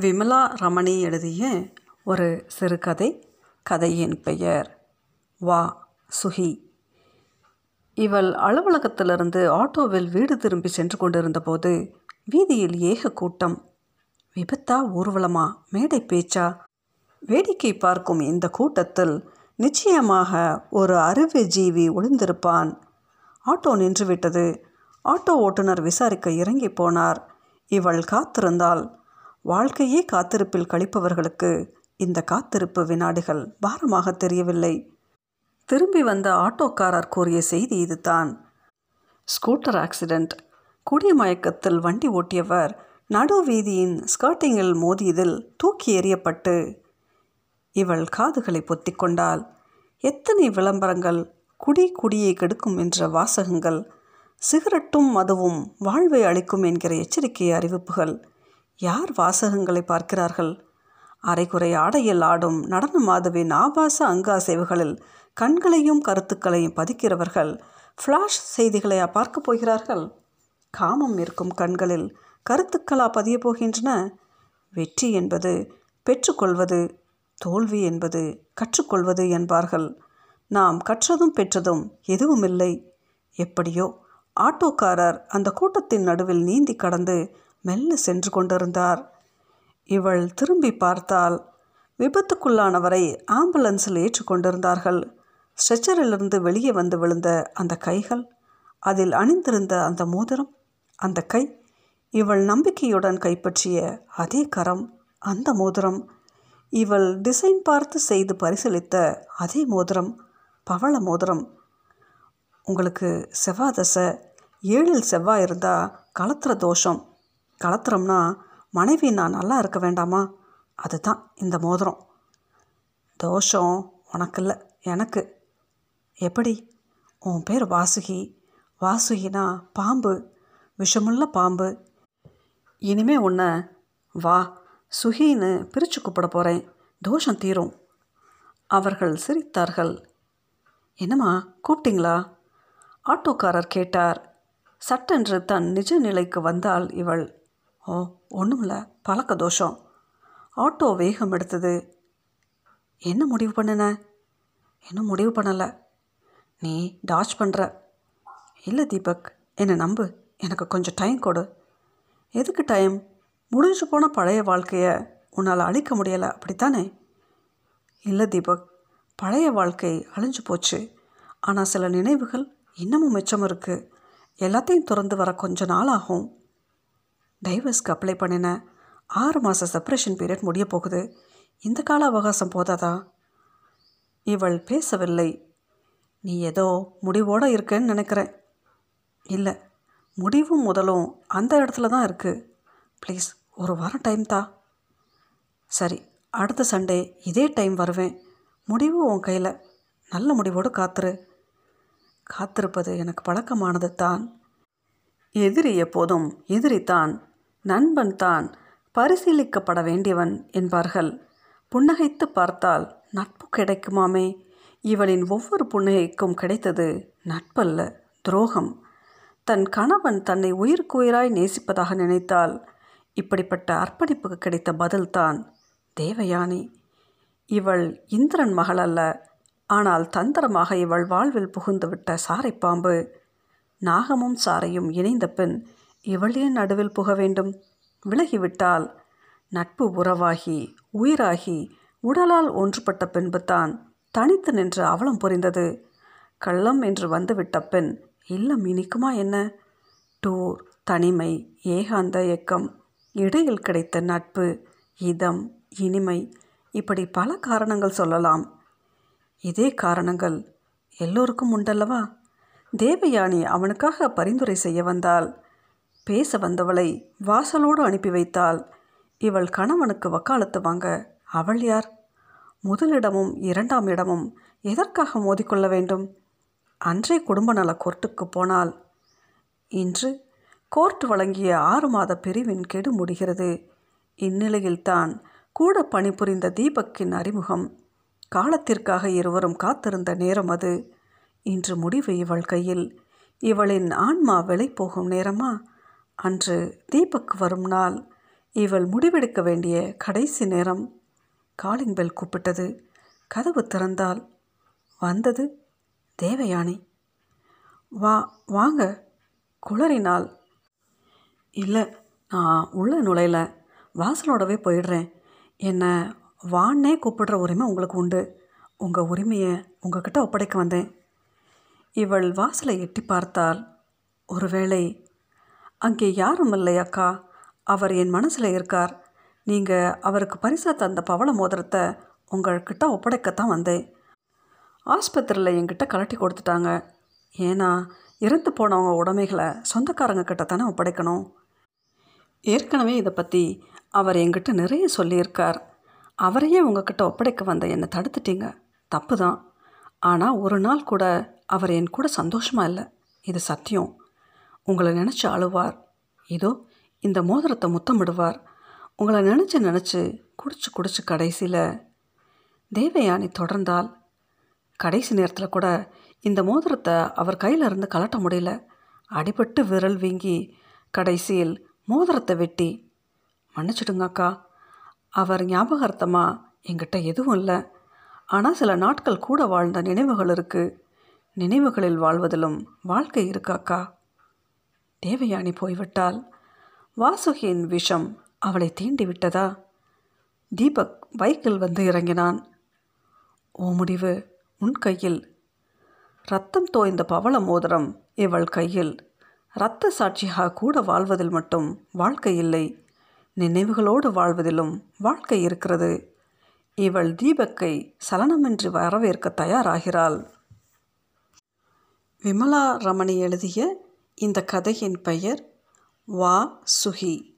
விமலா ரமணி எழுதிய ஒரு சிறுகதை கதையின் பெயர் வா சுகி. இவள் அலுவலகத்திலிருந்து ஆட்டோவில் வீடு திரும்பி சென்று கொண்டிருந்தபோது வீதியில் ஏக கூட்டம். விபத்தா ஊர்வலமா மேடை பேச்சா? வேடிக்கை பார்க்கும் இந்த கூட்டத்தில் நிச்சயமாக ஒரு அருவி ஜீவி ஒளிந்திருப்பான். ஆட்டோ நின்றுவிட்டது. ஆட்டோ ஓட்டுநர் விசாரிக்க இறங்கி போனார். இவள் காத்திருந்தாள். வாழ்க்கையே காத்திருப்பில் கழிப்பவர்களுக்கு இந்த காத்திருப்பு வினாடிகள் பாரமாக தெரியவில்லை. திரும்பி வந்த ஆட்டோக்காரர் கூறிய செய்தி இதுதான். ஸ்கூட்டர் ஆக்சிடெண்ட் குடிமயக்கத்தில் வண்டி ஓட்டியவர் நடு வீதியின் ஸ்கர்ட்டிங்கில் மோதியதில் தூக்கி எறியப்பட்டு இவள் காதுகளை பொத்திக்கொண்டாள் எத்தனை விளம்பரங்கள் குடி குடியை கெடுக்கும் என்ற வாசகங்கள். சிகரெட்டும் மதுவும் வாழ்வை அளிக்கும் என்கிற எச்சரிக்கை அறிவிப்புகள். யார் வாசகங்களை பார்க்கிறார்கள்? அரைகுறை ஆடையில் ஆடும் நடன மாதவின் ஆபாச அங்காசைவுகளில் கண்களையும் கருத்துக்களையும் பதிக்கிறவர்கள் ஃப்ளாஷ் செய்திகளை பார்க்கப் போகிறார்கள். காமம் இருக்கும் கண்களில் கருத்துக்களா பதிய போகின்றன. வெற்றி என்பது பெற்றுக்கொள்வது தோல்வி என்பது கற்றுக்கொள்வது என்பார்கள். நாம் கற்றதும் பெற்றதும் எதுவுமில்லை. எப்படியோ ஆட்டோக்காரர் அந்த கூட்டத்தின் நடுவில் நீந்தி கடந்து மெல்ல சென்று கொண்டிருந்தார். இவள் திரும்பி பார்த்தால் விபத்துக்குள்ளானவரை ஆம்புலன்ஸில் ஏற்றுக்கொண்டிருந்தார்கள் ஸ்ட்ரெச்சரிலிருந்து வெளியே வந்து விழுந்த அந்த கைகள் அதில் அணிந்திருந்த அந்த மோதிரம் அந்த கை இவள் நம்பிக்கையுடன் கைப்பற்றிய அதே கரம் அந்த மோதிரம். இவள் டிசைன் பார்த்து செய்து பரிசீலித்த அதே மோதிரம் பவள மோதிரம். உங்களுக்கு செவ்வாய் தசை ஏழில் செவ்வாய் இருந்தால் கலத்திர தோஷம் கலத்துறோம்னா மனைவி நான் நல்லா இருக்க வேண்டாமா? அதுதான் இந்த மோதிரம். தோஷம் உனக்கு இல்லை எனக்கு. எப்படி? உன் பேர் வாசுகி. வாசுகினா பாம்பு விஷமுள்ள பாம்பு. இனிமே உன்னை வா சுகின்னு பிரித்து கூப்பிட போகிறேன் தோஷம் தீரும். அவர்கள் சிரித்தார்கள். என்னம்மா கூப்பிட்டீங்களா? ஆட்டோக்காரர் கேட்டார். சட்டென்று தன் நிஜ நிலைக்கு வந்தால் இவள். ஓ ஒன்றுமில்ல பழக்க தோஷம். ஆட்டோ வேகம் எடுத்தது. என்ன முடிவு பண்ணின? இன்னும் முடிவு பண்ணலை? நீ டாச் பண்ணுற இல்லை தீபக். என்னை நம்பு. எனக்கு கொஞ்சம் டைம் கொடு. எதுக்கு டைம் முடிஞ்சு போன பழைய வாழ்க்கையை உன்னால் அழிக்க முடியலை. அப்படித்தானே? இல்லை தீபக். பழைய வாழ்க்கை அழிஞ்சு போச்சு. ஆனால் சில நினைவுகள் இன்னமும் மிச்சம் இருக்குது எல்லாத்தையும் திறந்து வர கொஞ்ச நாள் ஆகும். டைவர்ஸ்க்கு அப்ளை பண்ணினேன் ஆறு மாத செப்ரேஷன் பீரியட் முடிய போகுது. இந்த கால அவகாசம் போதாதா? இவள் பேசவில்லை. நீ ஏதோ முடிவோடு இருக்கேன்னு நினைக்கிறேன். இல்லை முடிவும் முதலும் அந்த இடத்துல தான் இருக்குது ப்ளீஸ் ஒரு வாரம் டைம் தா. சரி அடுத்த சண்டே இதே டைம் வருவேன். முடிவு உன் கையில். நல்ல முடிவோடு காத்துரு. காத்திருப்பது எனக்கு பழக்கமானது தான். எதிரி எப்போதும் எதிரி தான் நண்பன் தான் பரிசீலிக்கப்பட வேண்டியவன் என்பார்கள். புன்னகைத்து பார்த்தால் நட்பு கிடைக்குமாமே? இவளின் ஒவ்வொரு புன்னகைக்கும் கிடைத்தது நட்பல்ல துரோகம். தன் கணவன் தன்னை உயிருக்குயிராய் நேசிப்பதாக நினைத்தால் இப்படிப்பட்ட அர்ப்பணிப்புக்கு கிடைத்த பதில்தான் தேவயானி. இவள் இந்திரன் மகள் அல்ல ஆனால் தந்திரமாக இவள் வாழ்வில் புகுந்துவிட்ட சாரைப்பாம்பு நாகமும் சாரையும் இணைந்த பின் இவளே நடுவில் புக வேண்டும்? விலகிவிட்டால் நட்பு உறவாகி உயிராகி உடலால் ஒன்றுபட்ட பின்பு தான் தனித்து நின்று அவலம் புரிந்தது. கள்ளம் என்று வந்துவிட்ட பின் இல்லம் இனிக்குமா என்ன? டூர் தனிமை ஏகாந்த இயக்கம் இடையில் கிடைத்த நட்பு இதம் இனிமை இப்படி பல காரணங்கள் சொல்லலாம். இதே காரணங்கள் எல்லோருக்கும் உண்டல்லவா? தேவயானி அவனுக்காக பரிந்துரை செய்ய வந்தால் பேச வந்தவளை வாசலோடு அனுப்பி வைத்தால் இவள் கணவனுக்கு வக்காலத்து வாங்க அவள் யார்? முதலிடமும் இரண்டாம் இடமும் எதற்காக மோதிக்கொள்ள வேண்டும்? அன்றே குடும்ப நல கோர்ட்டுக்கு போனால் இன்று கோர்ட் வழங்கிய ஆறு மாத பிரிவின் கெடு முடிகிறது. இந்நிலையில்தான் கூட பணிபுரிந்த தீபக்கின் அறிமுகம். காலத்திற்காக இருவரும் காத்திருந்த நேரம் அது. இன்று முடிவு இவள் கையில். இவளின் ஆன்மா விலை போகும் நேரமா? அன்று தீபக் வரும் நாள். இவள் முடிவெடுக்க வேண்டிய கடைசி நேரம். காலிங் பெல் கூப்பிட்டது. கதவு திறந்தால் வந்தது தேவயானி வா வாங்க. குளறினால் இல்லை நான் உள்ள நுழையில. வாசலோடவே போயிடுறேன். என்னை வான்னே கூப்பிடுற உரிமை உங்களுக்கு உண்டு. உங்கள் உரிமையை உங்ககிட்ட ஒப்படைக்க வந்தேன். இவள் வாசலை எட்டி பார்த்தால் ஒருவேளை அங்கே யாரும் இல்லை அக்கா அவர் என் மனசில் இருக்கார். நீங்கள் அவருக்கு பரிசாக தந்த பவள மோதிரத்தை உங்கள்கிட்ட ஒப்படைக்கத்தான் வந்தேன். ஆஸ்பத்திரியில் என்கிட்ட கலட்டி கொடுத்துட்டாங்க. ஏன்னா இறந்து போனவங்க உடைமைகளை சொந்தக்காரங்க கிட்ட தானே ஒப்படைக்கணும். ஏற்கனவே இதை பற்றி அவர் என்கிட்ட நிறைய சொல்லியிருக்கார். அவரையே உங்ககிட்ட ஒப்படைக்க வந்த என்னை தடுத்துட்டீங்க. தப்பு தான் ஆனால் ஒரு நாள் கூட அவர் என் கூட சந்தோஷமாக இல்லை. இது சத்தியம். உங்களை நினச்சி அழுவார். இதோ இந்த மோதிரத்தை முத்தமிடுவார். உங்களை நினச்சி நினச்சி குடிச்சு குடிச்சு கடைசியில் தேவயானி தொடர்ந்தால் கடைசி நேரத்தில் கூட இந்த மோதிரத்தை அவர் கையில் இருந்து கலட்ட முடியல. அடிபட்டு விரல் வீங்கி கடைசியில் மோதிரத்தை வெட்டி மன்னிச்சிடுங்க அக்கா அவர் ஞாபகார்த்தமாக எங்கிட்ட எதுவும் இல்லை. ஆனால் சில நாட்கள் கூட வாழ்ந்த நினைவுகள் இருக்குது நினைவுகளில் வாழ்வதிலும் வாழ்க்கை இருக்கு அக்கா. தேவயானி போய்விட்டால் வாசுகியின் விஷம் அவளை தீண்டி விட்டதா தீபக் பைக்கில் வந்து இறங்கினான். ஓ முடிவு உன் கையில். ரத்தம் தோய்ந்த பவள மோதிரம் இவள் கையில். இரத்த சாட்சியாக கூட வாழ்வதில் மட்டும் வாழ்க்கை இல்லை. நினைவுகளோடு வாழ்வதிலும் வாழ்க்கை இருக்கிறது. இவள் தீபக்கை சலனமின்றி வரவேற்க தயாராகிறாள். விமலா ரமணி எழுதிய இந்த கதையின் பெயர் வா சுகி.